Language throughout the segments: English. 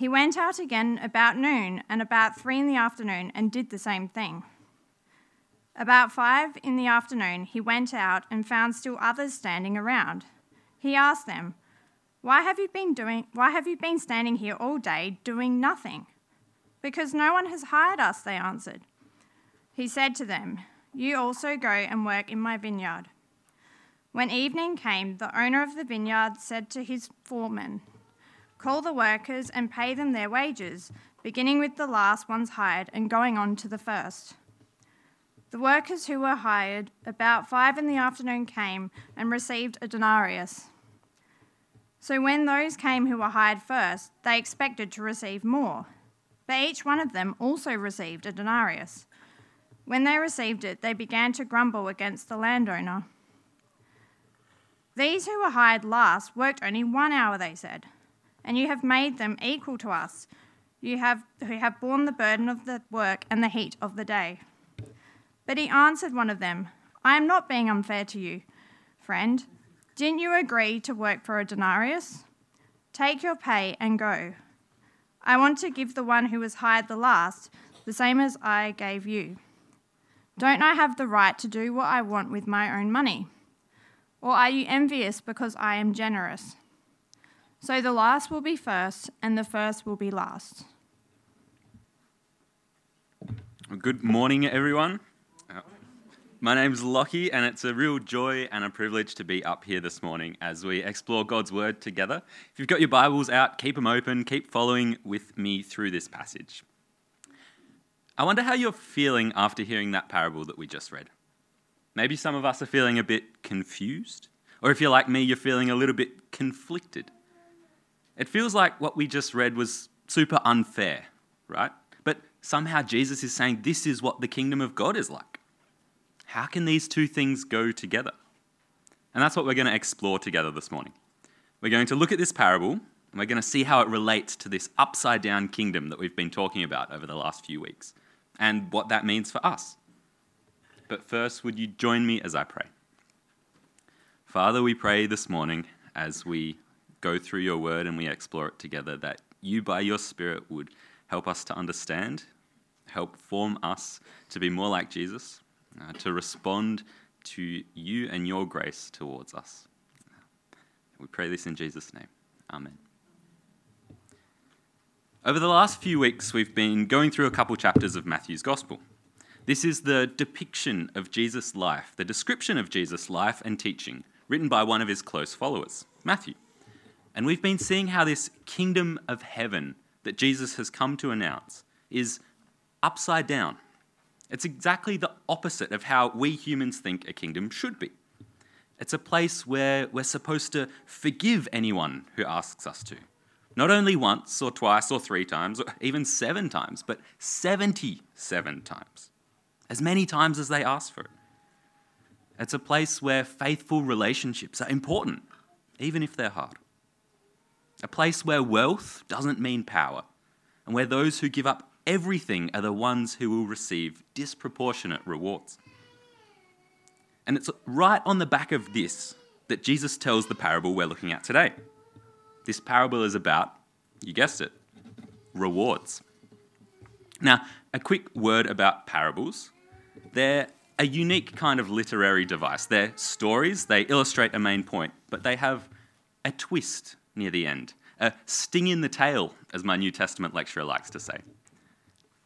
He went out again about noon and about three in the afternoon and did the same thing. About five in the afternoon, he went out and found still others standing around. He asked them, why have you been doing why have you been standing here all day doing nothing? Because no one has hired us, they answered. He said to them, You also go and work in my vineyard. When evening came, the owner of the vineyard said to his foreman, Call the workers and pay them their wages, beginning with the last ones hired and going on to the first. The workers who were hired about five in the afternoon came and received a denarius. So when those came who were hired first, they expected to receive more. But each one of them also received a denarius. When they received it, they began to grumble against the landowner. These who were hired last worked only one hour, they said and you have made them equal to us, you have, who have borne the burden of the work and the heat of the day. But he answered one of them, I am not being unfair to you, friend. Didn't you agree to work for a denarius? Take your pay and go. I want to give the one who was hired the last the same as I gave you. Don't I have the right to do what I want with my own money? Or are you envious because I am generous? So the last will be first, and the first will be last. Good morning, everyone. Uh, my name's Lockie, and it's a real joy and a privilege to be up here this morning as we explore God's Word together. If you've got your Bibles out, keep them open, keep following with me through this passage. I wonder how you're feeling after hearing that parable that we just read. Maybe some of us are feeling a bit confused, or if you're like me, you're feeling a little bit conflicted. It feels like what we just read was super unfair, right? But somehow Jesus is saying this is what the kingdom of God is like. How can these two things go together? And that's what we're going to explore together this morning. We're going to look at this parable and we're going to see how it relates to this upside down kingdom that we've been talking about over the last few weeks and what that means for us. But first, would you join me as I pray? Father, we pray this morning as we go through your word and we explore it together, that you, by your Spirit, would help us to understand, help form us to be more like Jesus, uh, to respond to you and your grace towards us. We pray this in Jesus' name. Amen. Over the last few weeks, we've been going through a couple chapters of Matthew's Gospel. This is the depiction of Jesus' life, the description of Jesus' life and teaching, written by one of his close followers, Matthew. And we've been seeing how this kingdom of heaven that Jesus has come to announce is upside down. It's exactly the opposite of how we humans think a kingdom should be. It's a place where we're supposed to forgive anyone who asks us to. Not only once or twice or three times or even seven times, but 77 times. As many times as they ask for it. It's a place where faithful relationships are important, even if they're hard a place where wealth doesn't mean power, and where those who give up everything are the ones who will receive disproportionate rewards. And it's right on the back of this that Jesus tells the parable we're looking at today. This parable is about, you guessed it, rewards. Now, a quick word about parables. They're a unique kind of literary device. They're stories, they illustrate a main point, but they have a twist near the end. A sting in the tail, as my New Testament lecturer likes to say.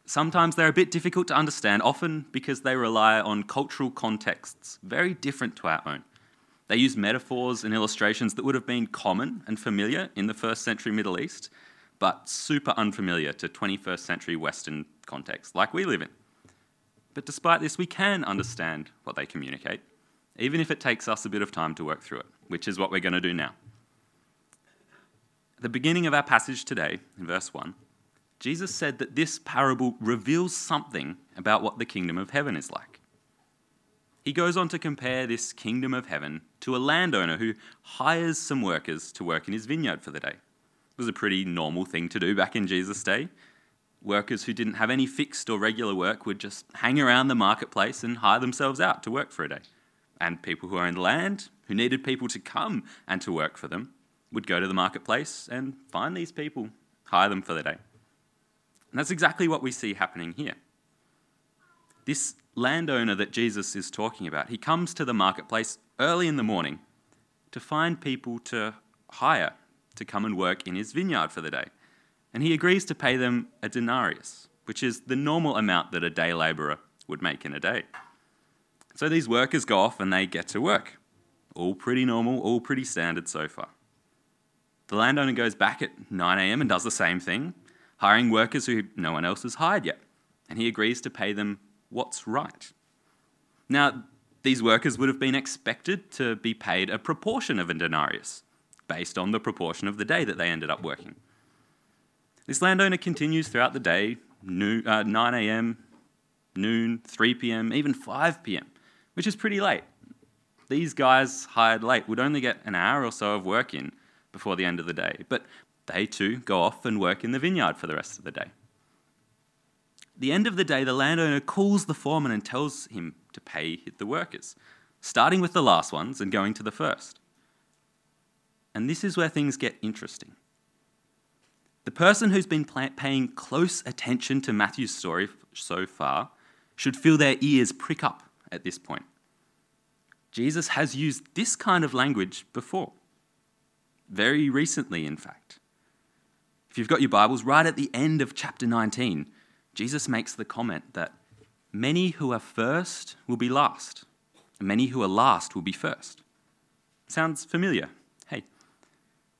Sometimes they're a bit difficult to understand, often because they rely on cultural contexts very different to our own. They use metaphors and illustrations that would have been common and familiar in the first century Middle East, but super unfamiliar to 21st century Western contexts like we live in. But despite this, we can understand what they communicate, even if it takes us a bit of time to work through it, which is what we're going to do now. At the beginning of our passage today, in verse 1, Jesus said that this parable reveals something about what the kingdom of heaven is like. He goes on to compare this kingdom of heaven to a landowner who hires some workers to work in his vineyard for the day. It was a pretty normal thing to do back in Jesus' day. Workers who didn't have any fixed or regular work would just hang around the marketplace and hire themselves out to work for a day. And people who owned land, who needed people to come and to work for them, would go to the marketplace and find these people, hire them for the day. And that's exactly what we see happening here. This landowner that Jesus is talking about, he comes to the marketplace early in the morning to find people to hire to come and work in his vineyard for the day. And he agrees to pay them a denarius, which is the normal amount that a day labourer would make in a day. So these workers go off and they get to work. All pretty normal, all pretty standard so far. The landowner goes back at 9 a.m. and does the same thing, hiring workers who no one else has hired yet. And he agrees to pay them what's right. Now, these workers would have been expected to be paid a proportion of a denarius, based on the proportion of the day that they ended up working. This landowner continues throughout the day, noon, uh, 9 a.m., noon, 3 p.m., even 5 p.m., which is pretty late. These guys hired late would only get an hour or so of work in before the end of the day, but they too go off and work in the vineyard for the rest of the day the end of the day, the landowner calls the foreman and tells him to pay the workers, starting with the last ones and going to the first. And this is where things get interesting. The person who's been paying close attention to Matthew's story so far should feel their ears prick up at this point. Jesus has used this kind of language before, very recently, in fact. If you've got your Bibles, right at the end of chapter 19, Jesus makes the comment that many who are first will be last, and many who are last will be first. Sounds familiar? Hey.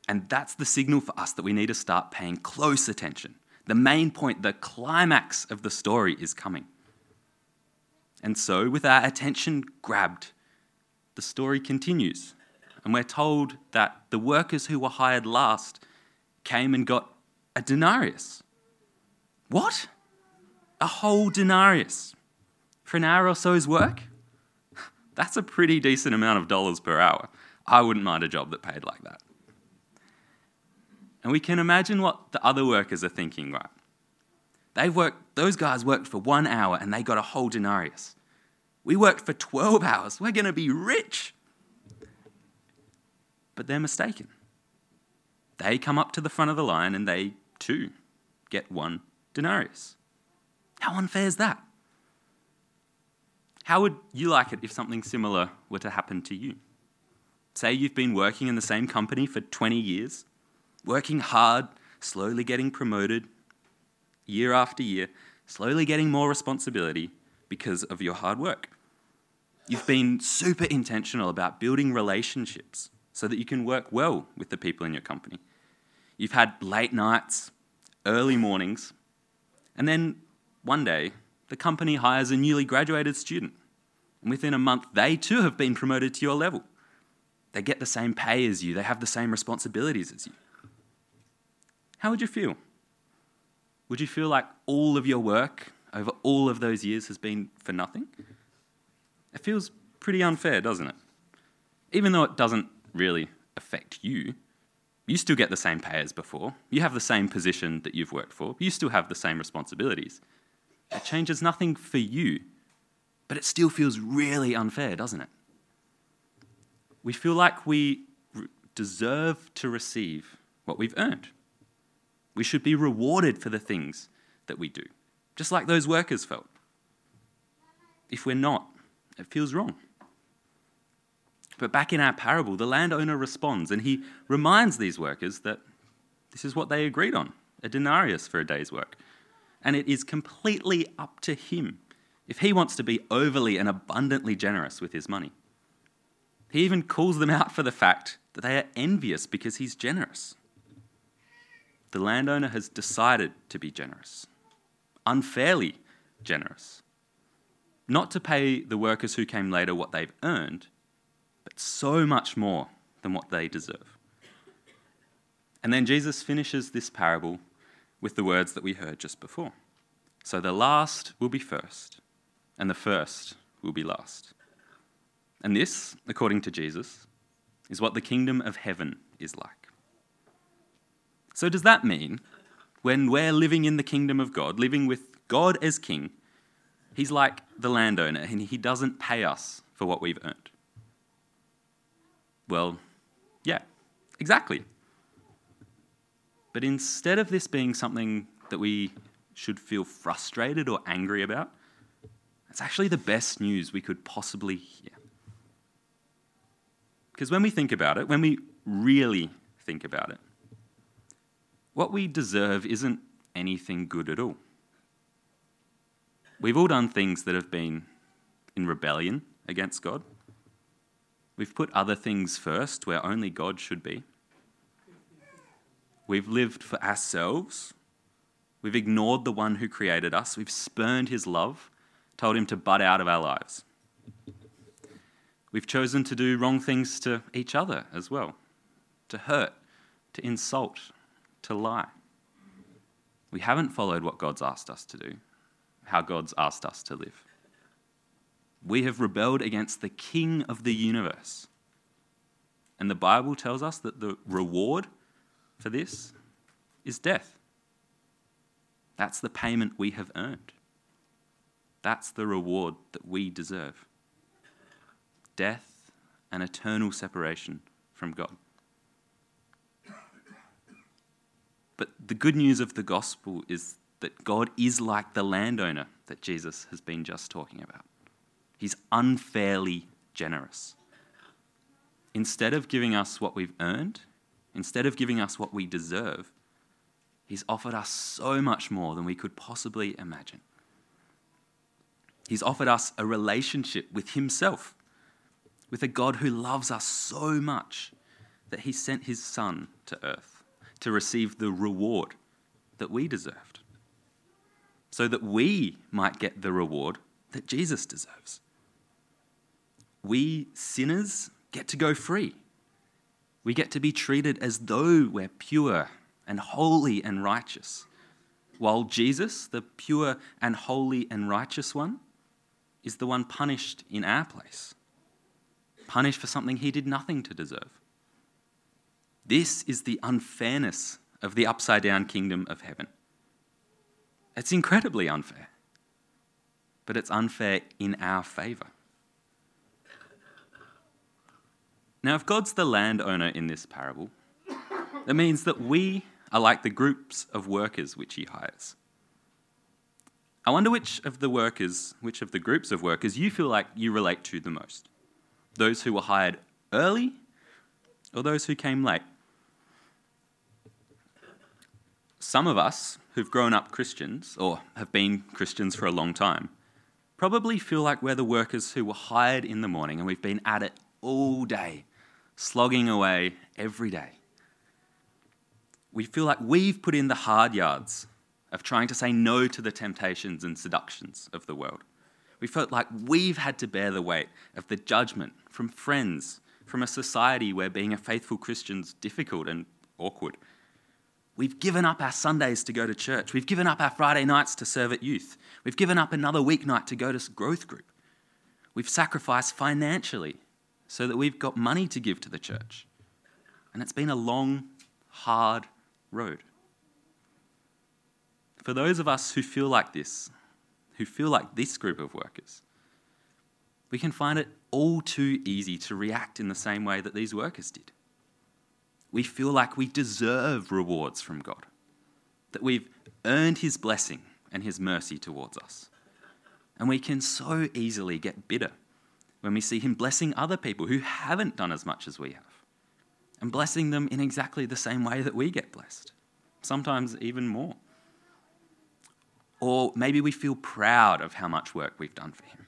And that's the signal for us that we need to start paying close attention. The main point, the climax of the story is coming. And so, with our attention grabbed, the story continues. And we're told that the workers who were hired last came and got a denarius. What? a whole denarius for an hour or so's work. That's a pretty decent amount of dollars per hour. I wouldn't mind a job that paid like that. And we can imagine what the other workers are thinking, right? They worked, those guys worked for one hour and they got a whole denarius. We worked for 12 hours. We're going to be rich. But they're mistaken. They come up to the front of the line and they too get one denarius. How unfair is that? How would you like it if something similar were to happen to you? Say you've been working in the same company for 20 years, working hard, slowly getting promoted, year after year, slowly getting more responsibility because of your hard work. You've been super intentional about building relationships so that you can work well with the people in your company. You've had late nights, early mornings, and then one day, the company hires a newly graduated student, and within a month, they too have been promoted to your level. They get the same pay as you, they have the same responsibilities as you. How would you feel? Would you feel like all of your work over all of those years has been for nothing? It feels pretty unfair, doesn't it? Even though it doesn't really affect you, you still get the same pay as before. You have the same position that you've worked for. You still have the same responsibilities. It changes nothing for you, but it still feels really unfair, doesn't it? We feel like we deserve to receive what we've earned. We should be rewarded for the things that we do, just like those workers felt. If we're not, it feels wrong. But back in our parable, the landowner responds and he reminds these workers that this is what they agreed on a denarius for a day's work and it is completely up to him if he wants to be overly and abundantly generous with his money. He even calls them out for the fact that they are envious because he's generous. The landowner has decided to be generous, unfairly generous, not to pay the workers who came later what they've earned, so much more than what they deserve. And then Jesus finishes this parable with the words that we heard just before. So the last will be first, and the first will be last. And this, according to Jesus, is what the kingdom of heaven is like. So, does that mean when we're living in the kingdom of God, living with God as king, he's like the landowner and he doesn't pay us for what we've earned? Well, yeah, exactly. But instead of this being something that we should feel frustrated or angry about, it's actually the best news we could possibly hear. Because when we think about it, when we really think about it, what we deserve isn't anything good at all. We've all done things that have been in rebellion against God. We've put other things first where only God should be. We've lived for ourselves. We've ignored the one who created us. We've spurned his love, told him to butt out of our lives. We've chosen to do wrong things to each other as well to hurt, to insult, to lie. We haven't followed what God's asked us to do, how God's asked us to live. We have rebelled against the King of the universe. And the Bible tells us that the reward for this is death. That's the payment we have earned. That's the reward that we deserve death and eternal separation from God. But the good news of the gospel is that God is like the landowner that Jesus has been just talking about. He's unfairly generous. Instead of giving us what we've earned, Instead of giving us what we deserve, He's offered us so much more than we could possibly imagine. He's offered us a relationship with Himself, with a God who loves us so much that He sent His Son to earth to receive the reward that we deserved, so that we might get the reward that Jesus deserves. We sinners get to go free we get to be treated as though we're pure and holy and righteous, while Jesus, the pure and holy and righteous one, is the one punished in our place, punished for something he did nothing to deserve. This is the unfairness of the upside down kingdom of heaven. It's incredibly unfair, but it's unfair in our favour. Now, if God's the landowner in this parable, that means that we are like the groups of workers which he hires. I wonder which of the workers, which of the groups of workers you feel like you relate to the most. Those who were hired early or those who came late? Some of us who've grown up Christians or have been Christians for a long time probably feel like we're the workers who were hired in the morning and we've been at it all day, slogging away every day. We feel like we've put in the hard yards of trying to say no to the temptations and seductions of the world. We felt like we've had to bear the weight of the judgment from friends, from a society where being a faithful Christian's difficult and awkward. We've given up our Sundays to go to church. We've given up our Friday nights to serve at youth. We've given up another weeknight to go to growth group. We've sacrificed financially so that we've got money to give to the church. And it's been a long, hard road. For those of us who feel like this, who feel like this group of workers, we can find it all too easy to react in the same way that these workers did. We feel like we deserve rewards from God, that we've earned His blessing and His mercy towards us. And we can so easily get bitter when we see Him blessing other people who haven't done as much as we have, and blessing them in exactly the same way that we get blessed, sometimes even more. Or maybe we feel proud of how much work we've done for Him,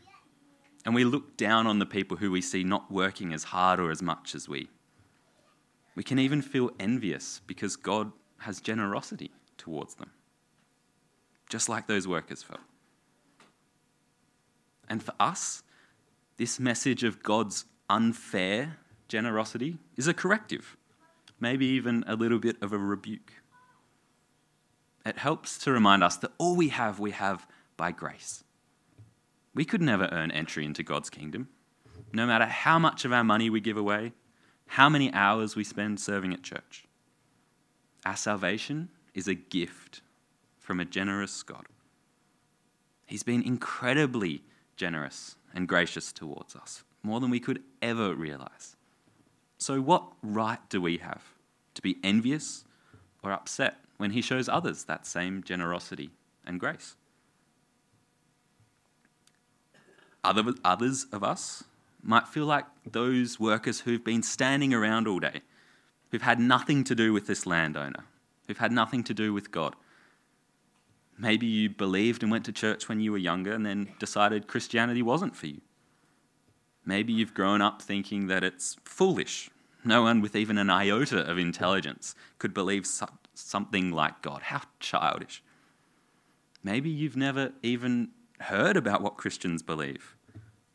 and we look down on the people who we see not working as hard or as much as we. We can even feel envious because God has generosity towards them, just like those workers felt. And for us, this message of God's unfair generosity is a corrective, maybe even a little bit of a rebuke. it helps to remind us that all we have, we have by grace. We could never earn entry into God's kingdom, no matter how much of our money we give away, how many hours we spend serving at church. Our salvation is a gift from a generous God. He's been incredibly generous and gracious towards us, more than we could ever realize. So, what right do we have to be envious or upset when He shows others that same generosity and grace? Other, others of us might feel like those workers who've been standing around all day, who've had nothing to do with this landowner, who've had nothing to do with God. Maybe you believed and went to church when you were younger and then decided Christianity wasn't for you. Maybe you've grown up thinking that it's foolish. No one with even an iota of intelligence could believe something like God. How childish. Maybe you've never even heard about what Christians believe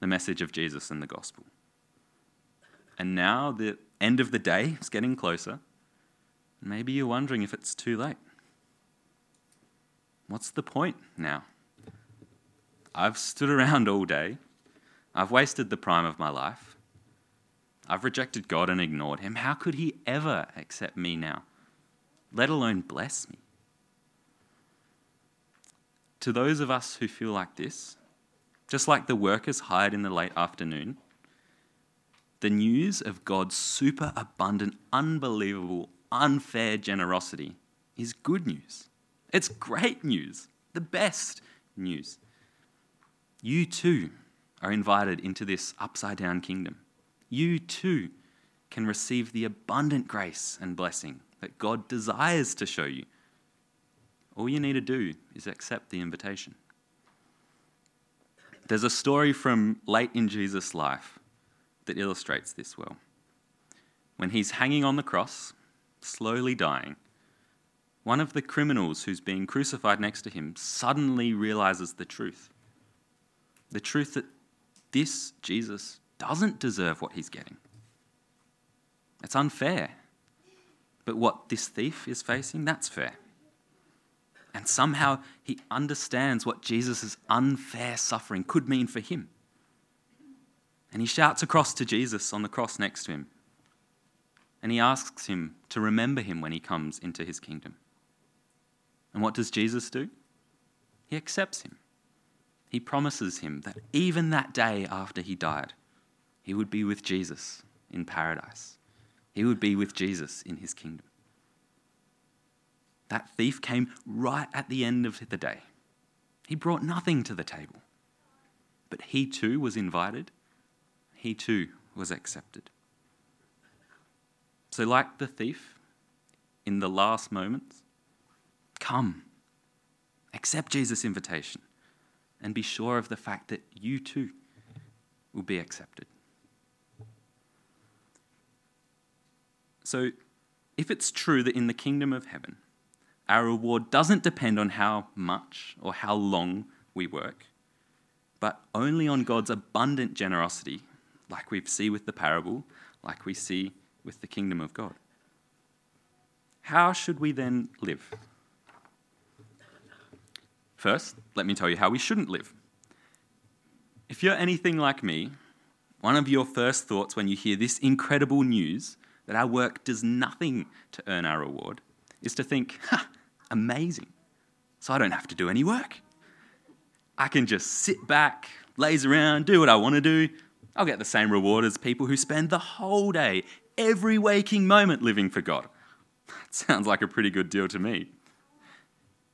the message of Jesus and the gospel. And now the end of the day is getting closer. Maybe you're wondering if it's too late. What's the point now? I've stood around all day. I've wasted the prime of my life. I've rejected God and ignored Him. How could He ever accept me now, let alone bless me? To those of us who feel like this, just like the workers hired in the late afternoon, the news of God's super abundant, unbelievable, unfair generosity is good news. It's great news, the best news. You too are invited into this upside down kingdom. You too can receive the abundant grace and blessing that God desires to show you. All you need to do is accept the invitation. There's a story from late in Jesus' life that illustrates this well. When he's hanging on the cross, slowly dying, one of the criminals who's being crucified next to him suddenly realizes the truth. The truth that this Jesus doesn't deserve what he's getting. It's unfair. But what this thief is facing, that's fair. And somehow he understands what Jesus' unfair suffering could mean for him. And he shouts across to Jesus on the cross next to him. And he asks him to remember him when he comes into his kingdom. And what does Jesus do? He accepts him. He promises him that even that day after he died, he would be with Jesus in paradise. He would be with Jesus in his kingdom. That thief came right at the end of the day. He brought nothing to the table. But he too was invited, he too was accepted. So, like the thief in the last moments, come, accept Jesus' invitation, and be sure of the fact that you too will be accepted. So, if it's true that in the kingdom of heaven, our reward doesn't depend on how much or how long we work, but only on God's abundant generosity, like we see with the parable, like we see with the kingdom of God. How should we then live? First, let me tell you how we shouldn't live. If you're anything like me, one of your first thoughts when you hear this incredible news that our work does nothing to earn our reward is to think, ha, amazing. So I don't have to do any work. I can just sit back, laze around, do what I want to do. I'll get the same reward as people who spend the whole day, every waking moment living for God. That sounds like a pretty good deal to me.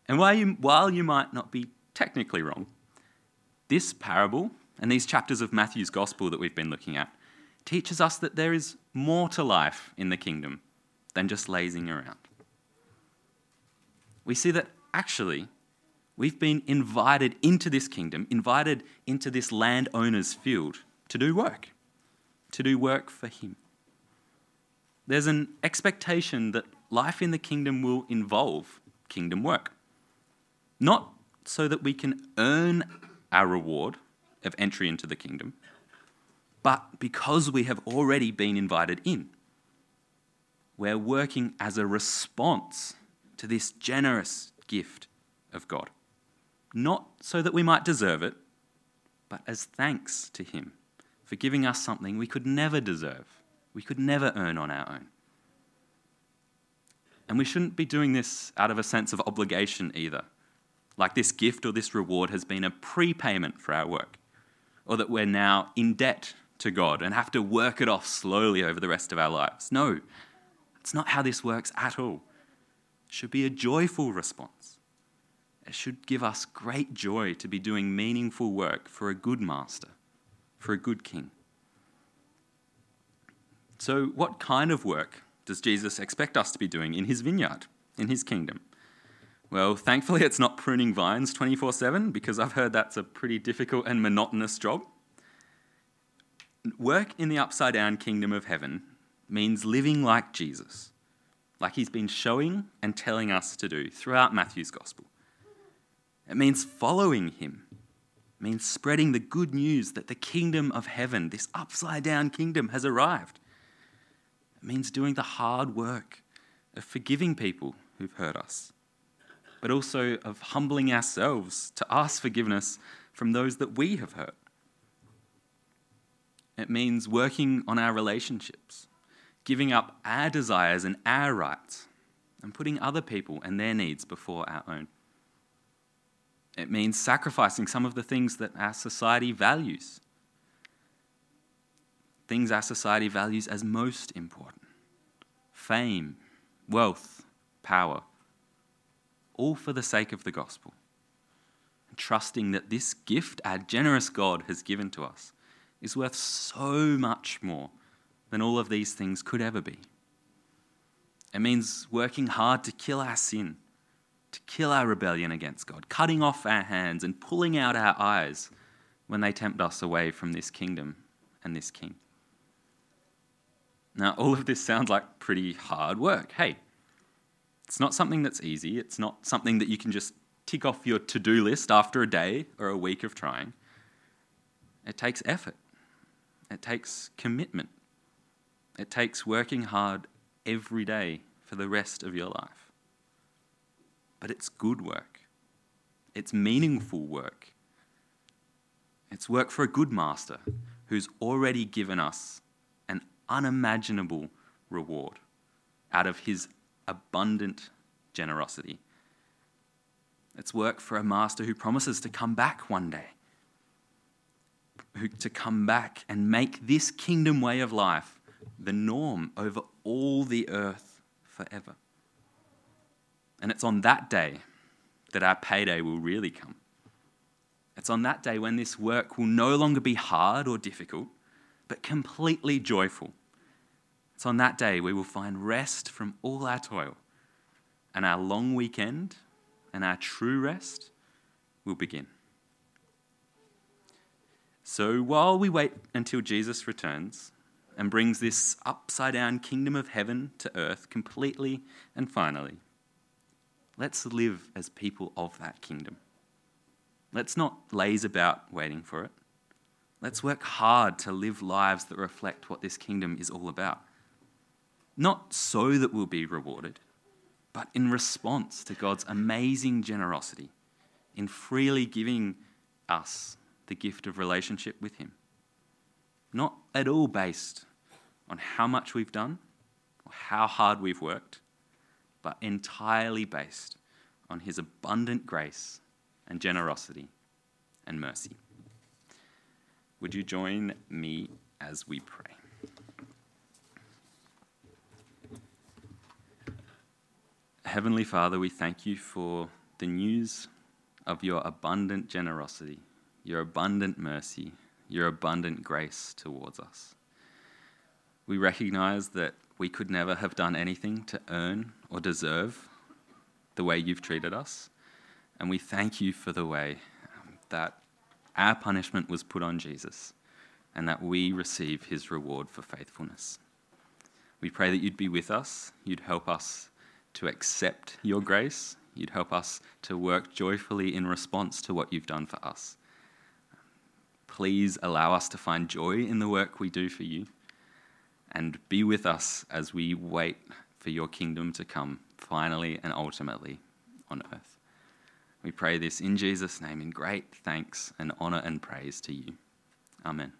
And while you, while you might not be technically wrong, this parable and these chapters of Matthew's gospel that we've been looking at teaches us that there is more to life in the kingdom than just lazing around we see that actually we've been invited into this kingdom, invited into this landowner's field to do work, to do work for him. There's an expectation that life in the kingdom will involve kingdom work. Not so that we can earn our reward of entry into the kingdom, but because we have already been invited in. We're working as a response to this generous, gift of God. Not so that we might deserve it, but as thanks to Him for giving us something we could never deserve, we could never earn on our own. And we shouldn't be doing this out of a sense of obligation either, like this gift or this reward has been a prepayment for our work, or that we're now in debt to God and have to work it off slowly over the rest of our lives. No, it's not how this works at all. It should be a joyful response. It should give us great joy to be doing meaningful work for a good master, for a good king. So, what kind of work does Jesus expect us to be doing in his vineyard, in his kingdom? Well, thankfully, it's not pruning vines 24 7 because I've heard that's a pretty difficult and monotonous job. Work in the upside down kingdom of heaven means living like Jesus, like he's been showing and telling us to do throughout Matthew's gospel. It means following him, it means spreading the good news that the kingdom of heaven, this upside down kingdom, has arrived. It means doing the hard work of forgiving people who've hurt us, but also of humbling ourselves to ask forgiveness from those that we have hurt. It means working on our relationships, giving up our desires and our rights, and putting other people and their needs before our own. It means sacrificing some of the things that our society values, things our society values as most important fame, wealth, power, all for the sake of the gospel. trusting that this gift our generous God has given to us is worth so much more than all of these things could ever be. It means working hard to kill our sin, to kill our rebellion against God, cutting off our hands and pulling out our eyes when they tempt us away from this kingdom and this king. Now, all of this sounds like pretty hard work. Hey, it's not something that's easy. It's not something that you can just tick off your to do list after a day or a week of trying. It takes effort. It takes commitment. It takes working hard every day for the rest of your life. But it's good work. It's meaningful work. It's work for a good master who's already given us an unimaginable reward out of his abundant generosity. It's work for a master who promises to come back one day who, to come back and make this kingdom way of life the norm over all the earth forever. And it's on that day that our payday will really come. It's on that day when this work will no longer be hard or difficult, but completely joyful. It's on that day we will find rest from all our toil, and our long weekend and our true rest will begin. So while we wait until Jesus returns and brings this upside down kingdom of heaven to earth completely and finally, let's live as people of that kingdom. Let's not laze about waiting for it. Let's work hard to live lives that reflect what this kingdom is all about. Not so that we'll be rewarded, but in response to God's amazing generosity in freely giving us the gift of relationship with Him. Not at all based on how much we've done or how hard we've worked, but entirely based on His abundant grace and generosity and mercy. Would you join me as we pray? Heavenly Father, we thank you for the news of your abundant generosity your abundant mercy, your abundant grace towards us. We recognize that we could never have done anything to earn or deserve the way you've treated us. And we thank you for the way um, that our punishment was put on Jesus and that we receive his reward for faithfulness. We pray that you'd be with us, you'd help us to accept your grace, you'd help us to work joyfully in response to what you've done for us please allow us to find joy in the work we do for you and be with us as we wait for your kingdom to come finally and ultimately on earth. We pray this in Jesus' name in great thanks and honour and praise to you. Amen.